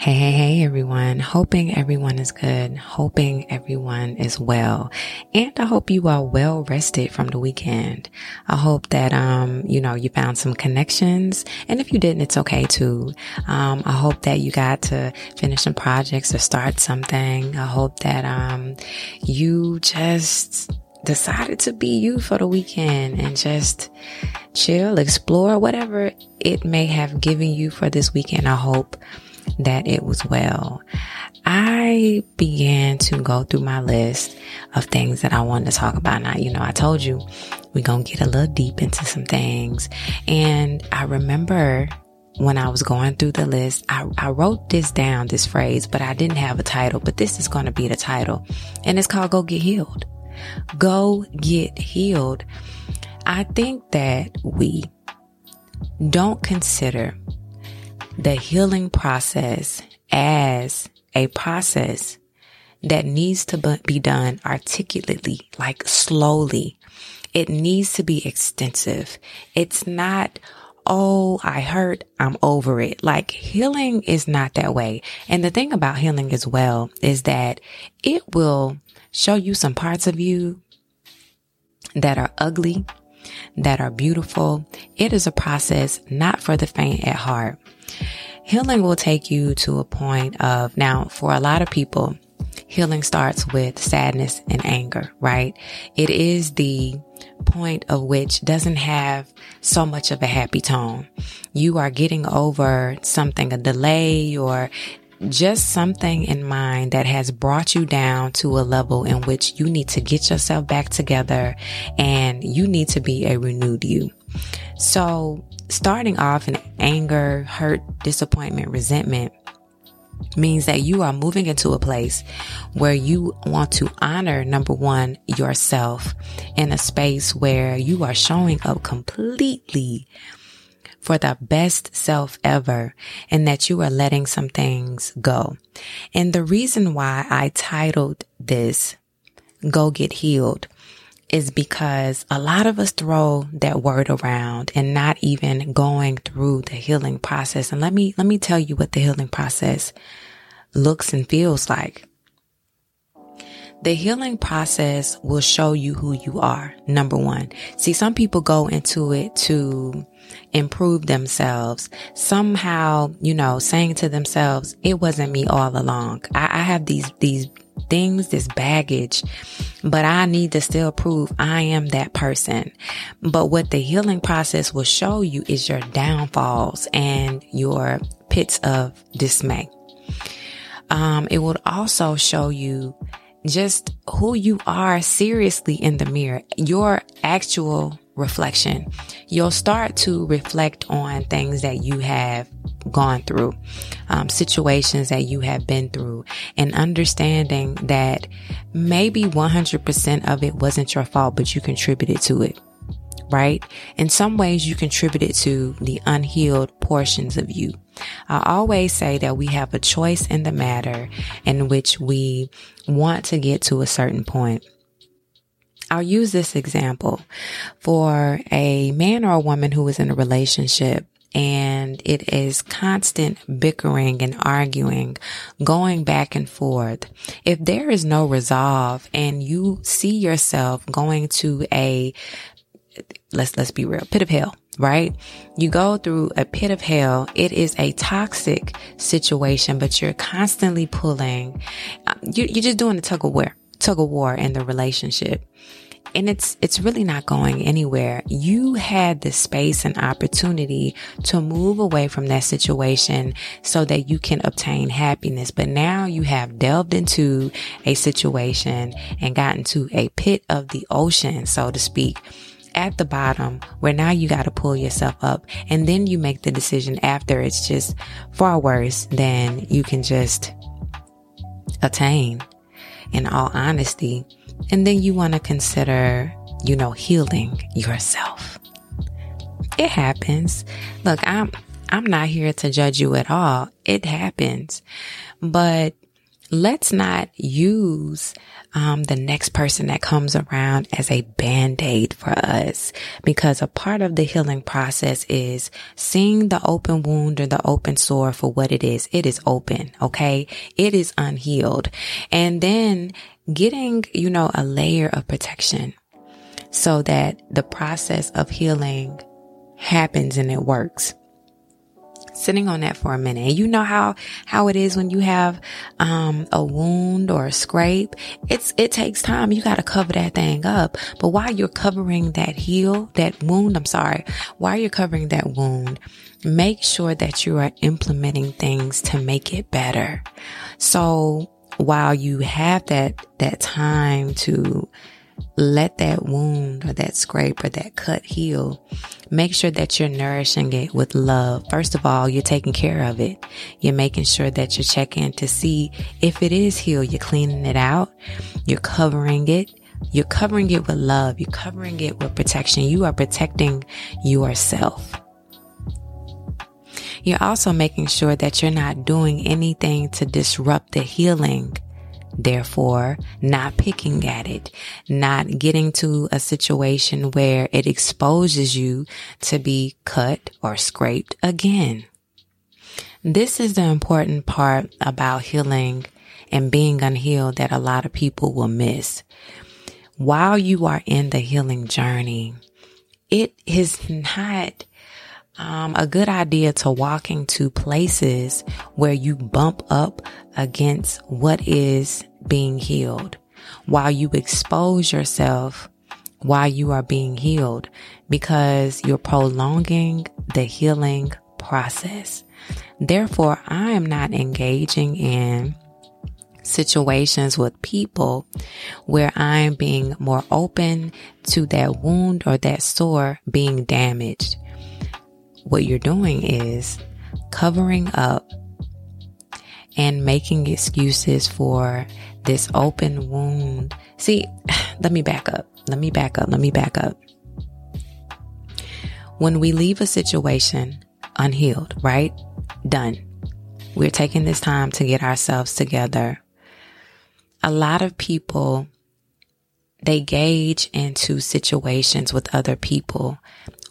Hey, hey, hey, everyone. Hoping everyone is good. Hoping everyone is well. And I hope you are well rested from the weekend. I hope that, um, you know, you found some connections. And if you didn't, it's okay too. Um, I hope that you got to finish some projects or start something. I hope that, um, you just decided to be you for the weekend and just chill, explore, whatever it may have given you for this weekend. I hope that it was well. I began to go through my list of things that I wanted to talk about. Now, you know, I told you we're going to get a little deep into some things. And I remember when I was going through the list, I, I wrote this down, this phrase, but I didn't have a title, but this is going to be the title. And it's called Go Get Healed. Go Get Healed. I think that we don't consider the healing process as a process that needs to be done articulately, like slowly. It needs to be extensive. It's not, oh, I hurt, I'm over it. Like healing is not that way. And the thing about healing as well is that it will show you some parts of you that are ugly, that are beautiful. It is a process not for the faint at heart. Healing will take you to a point of now for a lot of people, healing starts with sadness and anger, right? It is the point of which doesn't have so much of a happy tone. You are getting over something, a delay or just something in mind that has brought you down to a level in which you need to get yourself back together and you need to be a renewed you. So starting off in anger, hurt, disappointment, resentment means that you are moving into a place where you want to honor number one, yourself in a space where you are showing up completely for the best self ever and that you are letting some things go. And the reason why I titled this Go Get Healed is because a lot of us throw that word around and not even going through the healing process. And let me, let me tell you what the healing process looks and feels like. The healing process will show you who you are. Number one. See, some people go into it to improve themselves. Somehow, you know, saying to themselves, it wasn't me all along. I, I have these, these things, this baggage, but I need to still prove I am that person. But what the healing process will show you is your downfalls and your pits of dismay. Um, it would also show you just who you are seriously in the mirror, your actual reflection. You'll start to reflect on things that you have gone through, um, situations that you have been through, and understanding that maybe 100% of it wasn't your fault, but you contributed to it. Right? In some ways, you contributed to the unhealed portions of you. I always say that we have a choice in the matter in which we want to get to a certain point. I'll use this example for a man or a woman who is in a relationship and it is constant bickering and arguing, going back and forth. If there is no resolve and you see yourself going to a, let's, let's be real, pit of hell, right? You go through a pit of hell. It is a toxic situation, but you're constantly pulling, uh, you're just doing a tug of war, tug of war in the relationship and it's it's really not going anywhere. You had the space and opportunity to move away from that situation so that you can obtain happiness. But now you have delved into a situation and gotten to a pit of the ocean, so to speak. At the bottom, where now you got to pull yourself up, and then you make the decision after it's just far worse than you can just attain. In all honesty, and then you want to consider, you know, healing yourself. It happens. Look, I'm, I'm not here to judge you at all. It happens. But let's not use um, the next person that comes around as a band-aid for us. Because a part of the healing process is seeing the open wound or the open sore for what it is. It is open okay? It is unhealed. And then getting you know a layer of protection so that the process of healing happens and it works sitting on that for a minute. And you know how, how it is when you have, um, a wound or a scrape. It's, it takes time. You got to cover that thing up. But while you're covering that heal, that wound, I'm sorry, while you're covering that wound, make sure that you are implementing things to make it better. So while you have that, that time to, let that wound or that scrape or that cut heal. Make sure that you're nourishing it with love. First of all, you're taking care of it. You're making sure that you're checking to see if it is healed. You're cleaning it out. You're covering it. You're covering it with love. You're covering it with protection. You are protecting yourself. You're also making sure that you're not doing anything to disrupt the healing Therefore, not picking at it, not getting to a situation where it exposes you to be cut or scraped again. This is the important part about healing and being unhealed that a lot of people will miss. While you are in the healing journey, it is not um, a good idea to walk into places where you bump up against what is being healed while you expose yourself while you are being healed because you're prolonging the healing process. Therefore, I am not engaging in situations with people where I'm being more open to that wound or that sore being damaged what you're doing is covering up and making excuses for this open wound. See, let me back up. Let me back up. Let me back up. When we leave a situation unhealed, right? Done. We're taking this time to get ourselves together. A lot of people, they gauge into situations with other people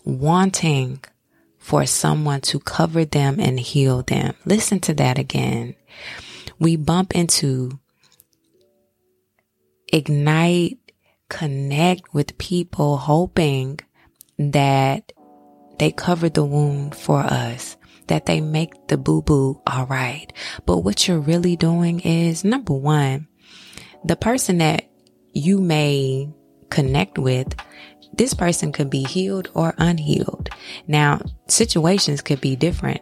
wanting for someone to cover them and heal them. Listen to that again. We bump into ignite, connect with people hoping that they cover the wound for us, that they make the boo boo all right. But what you're really doing is number one, the person that you may connect with this person could be healed or unhealed. Now, situations could be different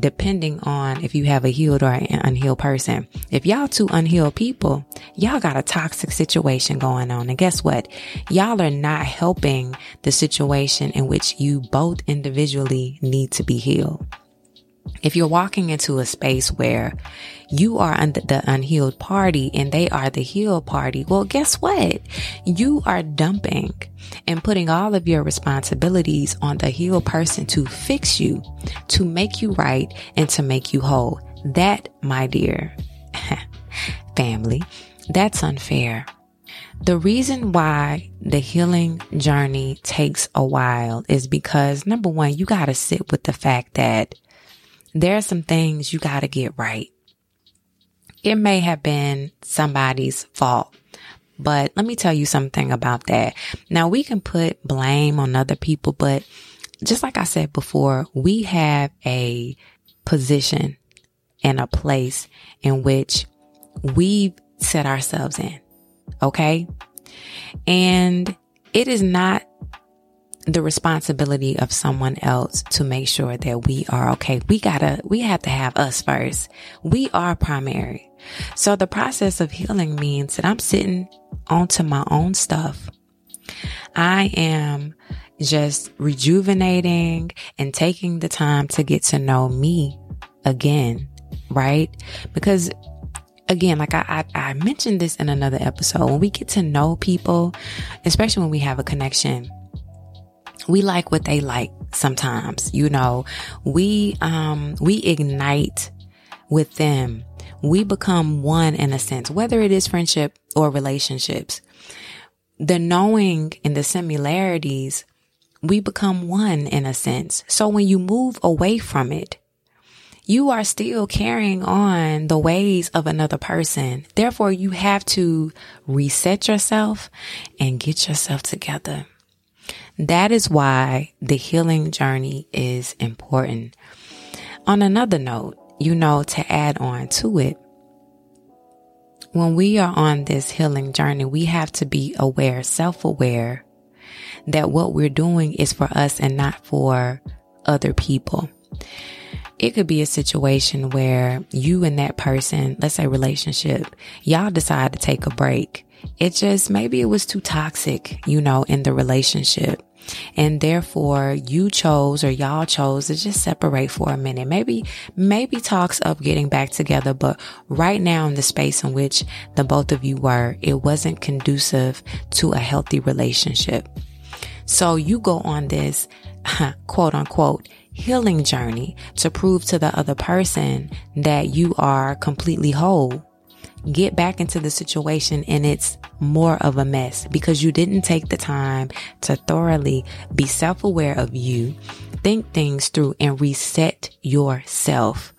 depending on if you have a healed or an unhealed person. If y'all two unhealed people, y'all got a toxic situation going on. And guess what? Y'all are not helping the situation in which you both individually need to be healed. If you're walking into a space where you are the unhealed party and they are the healed party, well, guess what? You are dumping and putting all of your responsibilities on the healed person to fix you, to make you right, and to make you whole. That, my dear family, that's unfair. The reason why the healing journey takes a while is because number one, you got to sit with the fact that there are some things you got to get right. It may have been somebody's fault, but let me tell you something about that. Now we can put blame on other people, but just like I said before, we have a position and a place in which we've set ourselves in. Okay. And it is not the responsibility of someone else to make sure that we are okay. We gotta, we have to have us first. We are primary. So the process of healing means that I'm sitting onto my own stuff. I am just rejuvenating and taking the time to get to know me again, right? Because again, like I, I, I mentioned this in another episode, when we get to know people, especially when we have a connection, we like what they like sometimes, you know, we, um, we ignite with them we become one in a sense, whether it is friendship or relationships. The knowing and the similarities, we become one in a sense. So when you move away from it, you are still carrying on the ways of another person. Therefore, you have to reset yourself and get yourself together. That is why the healing journey is important. On another note, you know, to add on to it, when we are on this healing journey, we have to be aware, self aware that what we're doing is for us and not for other people. It could be a situation where you and that person, let's say relationship, y'all decide to take a break. It just, maybe it was too toxic, you know, in the relationship. And therefore you chose or y'all chose to just separate for a minute. Maybe, maybe talks of getting back together, but right now in the space in which the both of you were, it wasn't conducive to a healthy relationship. So you go on this quote unquote healing journey to prove to the other person that you are completely whole. Get back into the situation and it's more of a mess because you didn't take the time to thoroughly be self aware of you, think things through and reset yourself.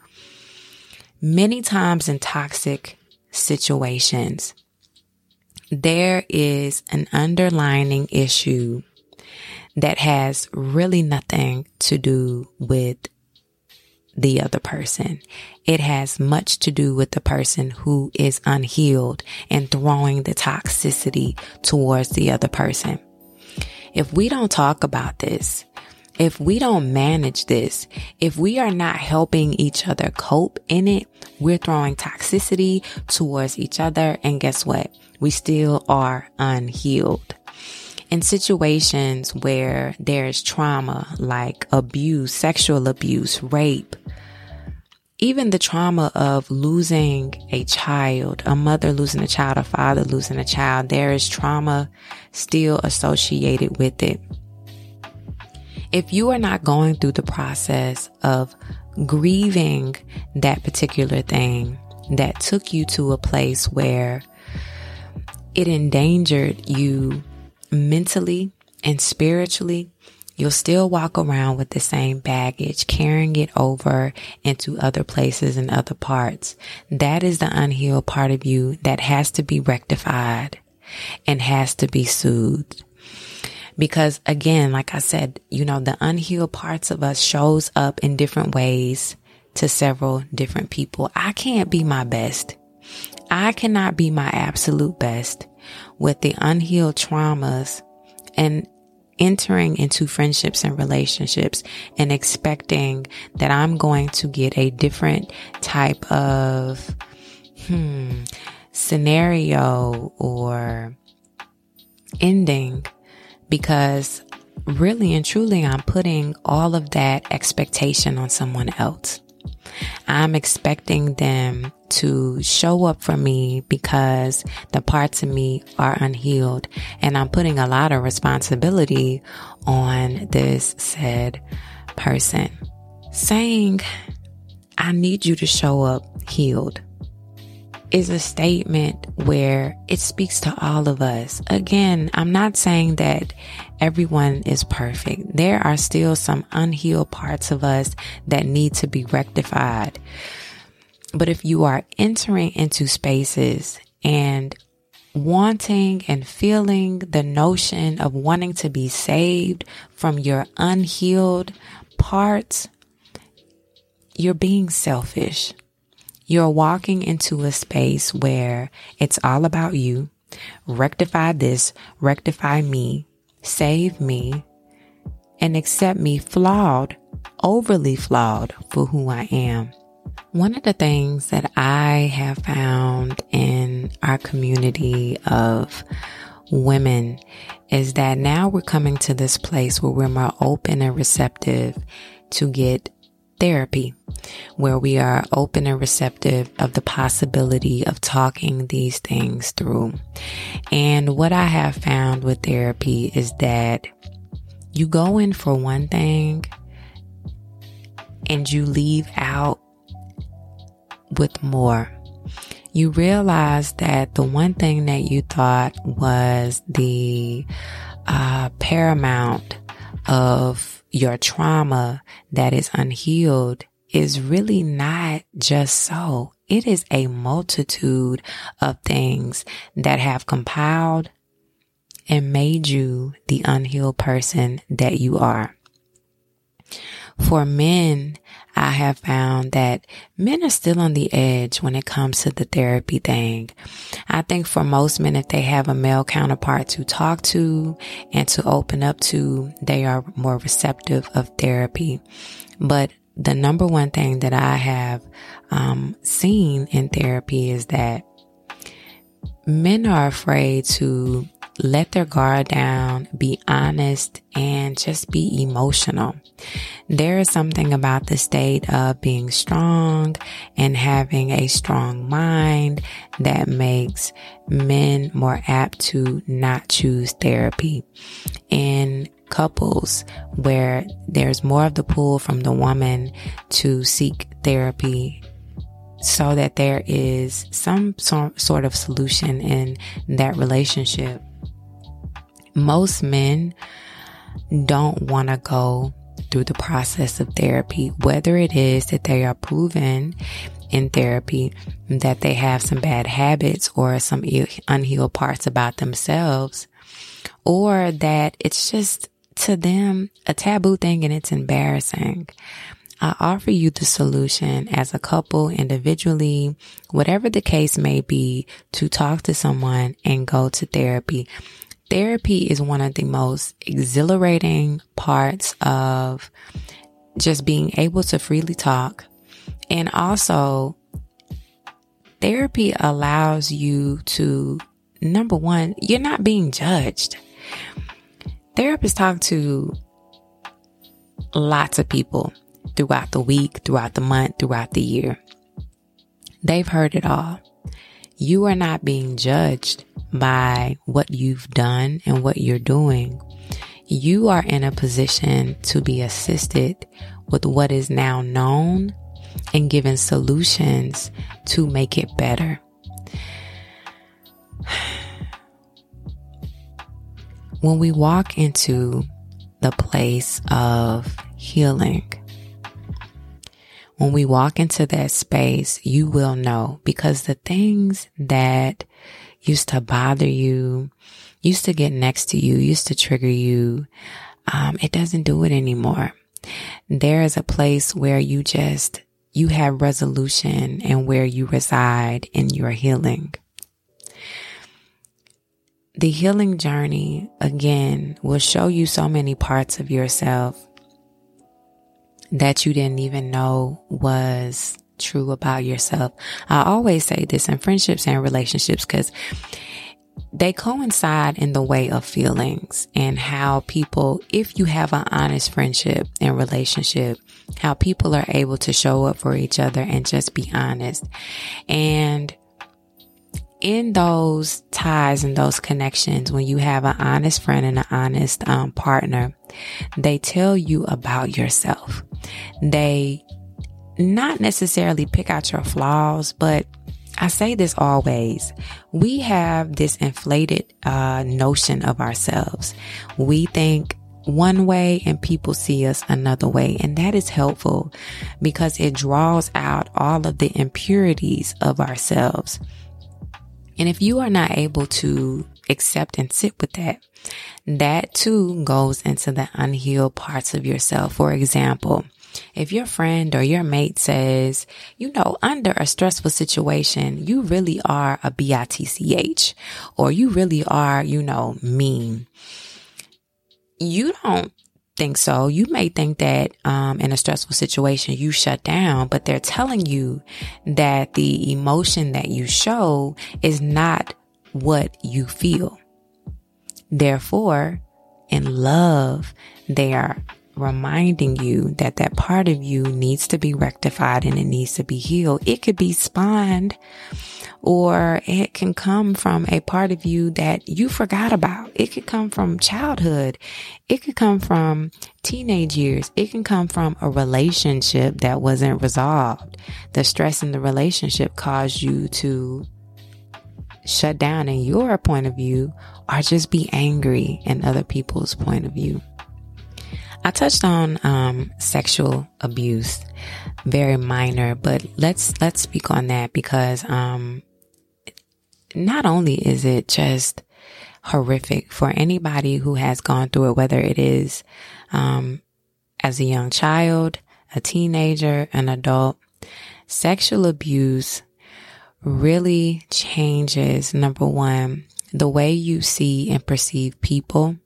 Many times in toxic situations, there is an underlining issue that has really nothing to do with the other person. It has much to do with the person who is unhealed and throwing the toxicity towards the other person. If we don't talk about this, if we don't manage this, if we are not helping each other cope in it, we're throwing toxicity towards each other. And guess what? We still are unhealed in situations where there's trauma like abuse, sexual abuse, rape, even the trauma of losing a child, a mother losing a child, a father losing a child, there is trauma still associated with it. If you are not going through the process of grieving that particular thing that took you to a place where it endangered you mentally and spiritually, you'll still walk around with the same baggage, carrying it over into other places and other parts. That is the unhealed part of you that has to be rectified and has to be soothed. Because again, like I said, you know, the unhealed parts of us shows up in different ways to several different people. I can't be my best. I cannot be my absolute best with the unhealed traumas and entering into friendships and relationships and expecting that I'm going to get a different type of, hmm, scenario or ending because really and truly I'm putting all of that expectation on someone else. I'm expecting them to show up for me because the parts of me are unhealed and I'm putting a lot of responsibility on this said person. Saying, I need you to show up healed is a statement where it speaks to all of us. Again, I'm not saying that everyone is perfect. There are still some unhealed parts of us that need to be rectified. But if you are entering into spaces and wanting and feeling the notion of wanting to be saved from your unhealed parts, you're being selfish. You're walking into a space where it's all about you. Rectify this, rectify me, save me, and accept me flawed, overly flawed for who I am. One of the things that I have found in our community of women is that now we're coming to this place where we're more open and receptive to get therapy, where we are open and receptive of the possibility of talking these things through. And what I have found with therapy is that you go in for one thing and you leave out with more. you realize that the one thing that you thought was the uh, paramount of your trauma that is unhealed is really not just so. It is a multitude of things that have compiled and made you the unhealed person that you are. For men, I have found that men are still on the edge when it comes to the therapy thing. I think for most men, if they have a male counterpart to talk to and to open up to, they are more receptive of therapy. But the number one thing that I have um, seen in therapy is that men are afraid to let their guard down, be honest, and just be emotional. There is something about the state of being strong and having a strong mind that makes men more apt to not choose therapy. In couples where there's more of the pull from the woman to seek therapy so that there is some sort of solution in that relationship most men don't want to go through the process of therapy, whether it is that they are proven in therapy that they have some bad habits or some unhealed parts about themselves, or that it's just to them a taboo thing and it's embarrassing. I offer you the solution as a couple, individually, whatever the case may be, to talk to someone and go to therapy. Therapy is one of the most exhilarating parts of just being able to freely talk. And also, therapy allows you to, number one, you're not being judged. Therapists talk to lots of people throughout the week, throughout the month, throughout the year. They've heard it all. You are not being judged by what you've done and what you're doing. You are in a position to be assisted with what is now known and given solutions to make it better. When we walk into the place of healing, when we walk into that space, you will know because the things that used to bother you, used to get next to you, used to trigger you, um, it doesn't do it anymore. There is a place where you just, you have resolution and where you reside in your healing. The healing journey, again, will show you so many parts of yourself that you didn't even know was true about yourself. I always say this in friendships and relationships because they coincide in the way of feelings and how people, if you have an honest friendship and relationship, how people are able to show up for each other and just be honest. And in those ties and those connections, when you have an honest friend and an honest um, partner, they tell you about yourself. They not necessarily pick out your flaws, but I say this always. We have this inflated uh, notion of ourselves. We think one way and people see us another way. And that is helpful because it draws out all of the impurities of ourselves. And if you are not able to accept and sit with that, that too goes into the unhealed parts of yourself. For example, if your friend or your mate says, you know, under a stressful situation, you really are a bitch or you really are, you know, mean. You don't think so. You may think that um, in a stressful situation you shut down, but they're telling you that the emotion that you show is not what you feel. Therefore, in love, they are reminding you that that part of you needs to be rectified and it needs to be healed. It could be spawned or it can come from a part of you that you forgot about. It could come from childhood. It could come from teenage years. It can come from a relationship that wasn't resolved. The stress in the relationship caused you to shut down in your point of view or just be angry in other people's point of view. I touched on um, sexual abuse, very minor, but let's let's speak on that because um, not only is it just horrific for anybody who has gone through it, whether it is um, as a young child, a teenager, an adult, sexual abuse really changes number one the way you see and perceive people,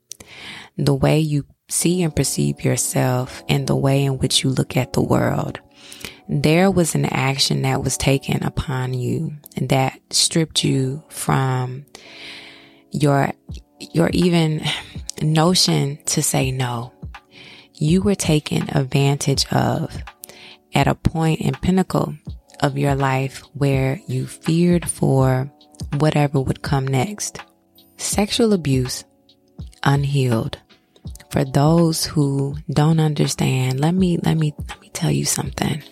the way you see and perceive yourself and the way in which you look at the world. There was an action that was taken upon you that stripped you from your, your even notion to say no. You were taken advantage of at a point and pinnacle of your life where you feared for whatever would come next. Sexual abuse, unhealed, for those who don't understand, let me, let me, let me tell you something.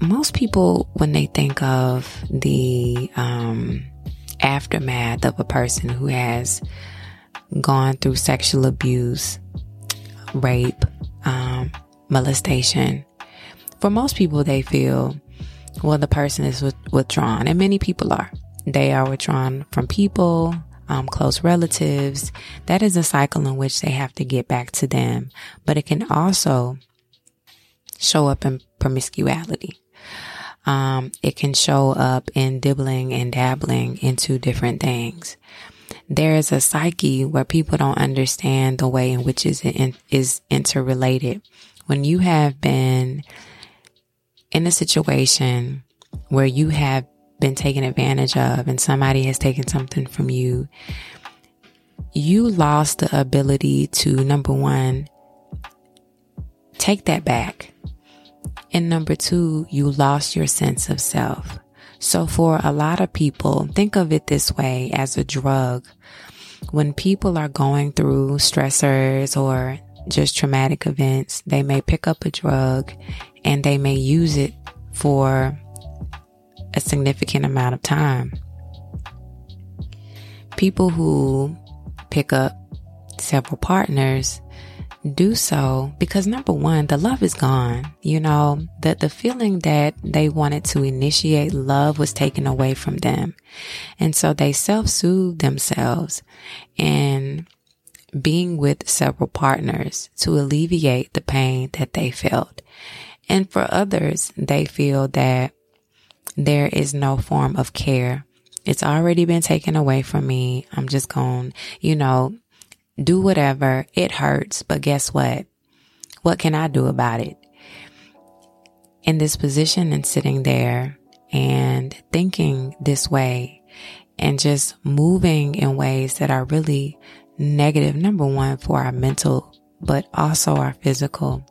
Most people, when they think of the, um, aftermath of a person who has gone through sexual abuse, rape, um, molestation, for most people, they feel, well, the person is withdrawn, and many people are. They are withdrawn from people, um, close relatives. That is a cycle in which they have to get back to them. But it can also show up in promiscuity. Um, it can show up in dibbling and dabbling into different things. There is a psyche where people don't understand the way in which is in, is interrelated. When you have been in a situation where you have been taken advantage of and somebody has taken something from you, you lost the ability to number one, take that back. And number two, you lost your sense of self. So for a lot of people, think of it this way as a drug. When people are going through stressors or just traumatic events, they may pick up a drug and they may use it for a significant amount of time. People who pick up several partners do so because number one, the love is gone. You know, that the feeling that they wanted to initiate love was taken away from them. And so they self-soothe themselves and being with several partners to alleviate the pain that they felt. And for others, they feel that there is no form of care. It's already been taken away from me. I'm just going, you know, do whatever. It hurts, but guess what? What can I do about it? In this position and sitting there and thinking this way and just moving in ways that are really negative, number one, for our mental, but also our physical,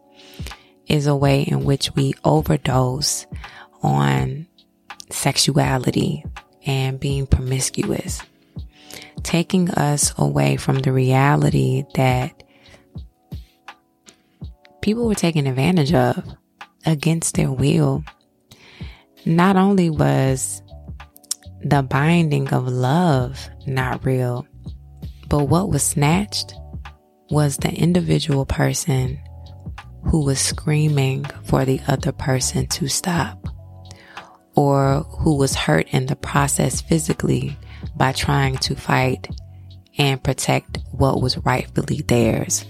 is a way in which we overdose on sexuality and being promiscuous, taking us away from the reality that people were taken advantage of against their will. Not only was the binding of love not real, but what was snatched was the individual person who was screaming for the other person to stop or who was hurt in the process physically by trying to fight and protect what was rightfully theirs.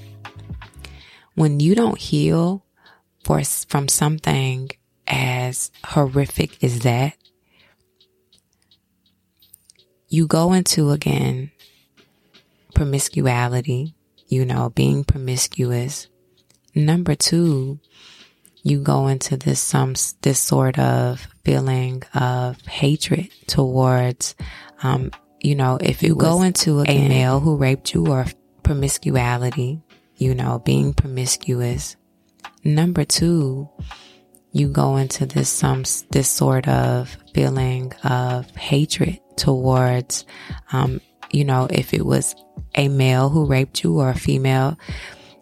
When you don't heal for, from something as horrific as that, you go into again promiscuity, you know, being promiscuous. Number two, you go into this some this sort of feeling of hatred towards um you know if you go into a male who raped you or promiscuity you know, being promiscuous. Number two, you go into this some this sort of feeling of hatred towards, um, you know, if it was a male who raped you or a female,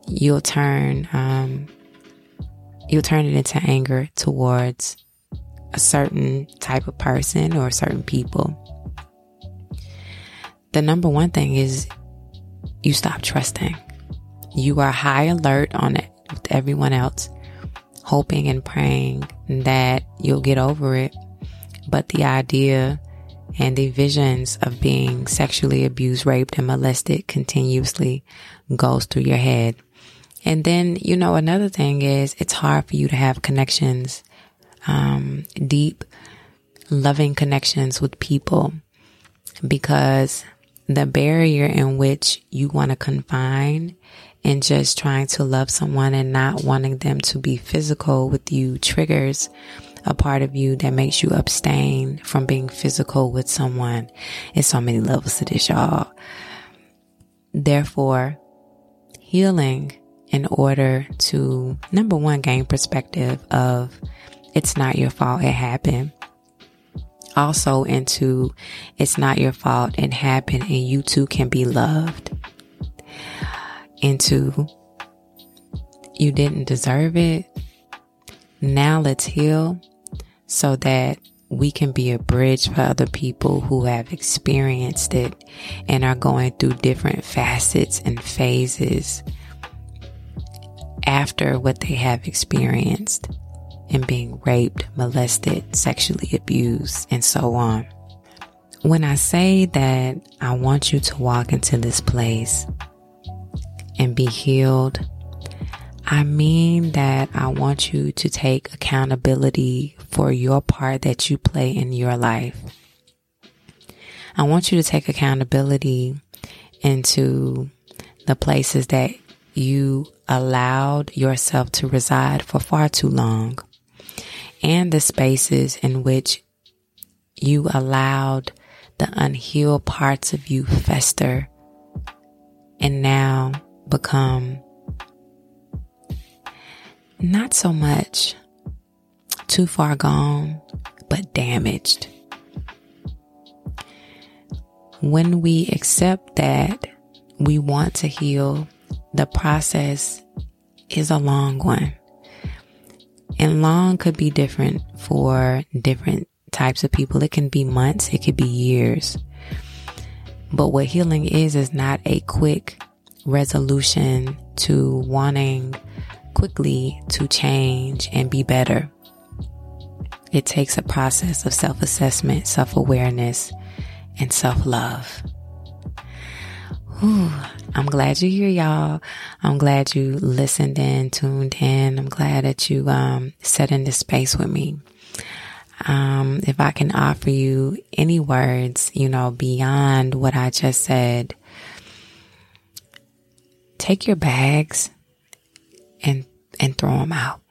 you'll turn um, you'll turn it into anger towards a certain type of person or certain people. The number one thing is you stop trusting. You are high alert on it with everyone else hoping and praying that you'll get over it. But the idea and the visions of being sexually abused, raped, and molested continuously goes through your head. And then, you know, another thing is it's hard for you to have connections, um, deep, loving connections with people because the barrier in which you want to confine and just trying to love someone and not wanting them to be physical with you triggers a part of you that makes you abstain from being physical with someone. It's so many levels to this, y'all. Therefore, healing in order to, number one, gain perspective of it's not your fault, it happened. Also, into it's not your fault, it happened, and you too can be loved into you didn't deserve it. Now let's heal so that we can be a bridge for other people who have experienced it and are going through different facets and phases after what they have experienced and being raped, molested, sexually abused, and so on. When I say that I want you to walk into this place and be healed. I mean that I want you to take accountability for your part that you play in your life. I want you to take accountability into the places that you allowed yourself to reside for far too long and the spaces in which you allowed the unhealed parts of you fester and now become not so much too far gone, but damaged. When we accept that we want to heal, the process is a long one. And long could be different for different types of people. It can be months, it could be years. But what healing is, is not a quick resolution to wanting quickly to change and be better. It takes a process of self assessment, self awareness, and self love. I'm glad you're here, y'all. I'm glad you listened in, tuned in. I'm glad that you um, sat in this space with me. Um, if I can offer you any words, you know, beyond what I just said, take your bags and and throw them out.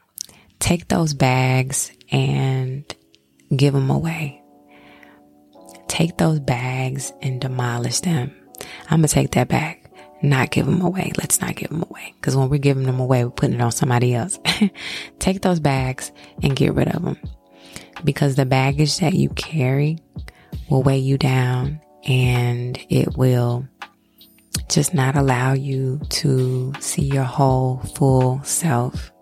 Take those bags and give them away. Take those bags and demolish them. I'm gonna take that back, not give them away. Let's not give them away because when we're giving them away, we're putting it on somebody else. take those bags and get rid of them because the baggage that you carry will weigh you down and it will just not allow you to see your whole full self.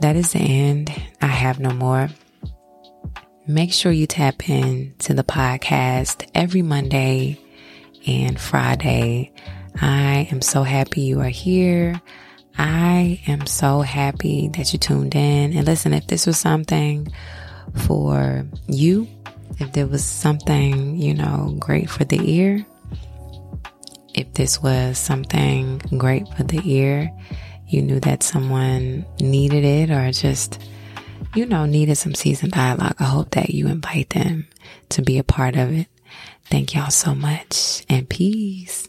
That is the end. I have no more. Make sure you tap in to the podcast every Monday and Friday. I am so happy you are here. I am so happy that you tuned in. And listen, if this was something for you, if there was something, you know, great for the ear, if this was something great for the ear, you knew that someone needed it or just, you know, needed some seasoned dialogue, I hope that you invite them to be a part of it. Thank y'all so much and peace.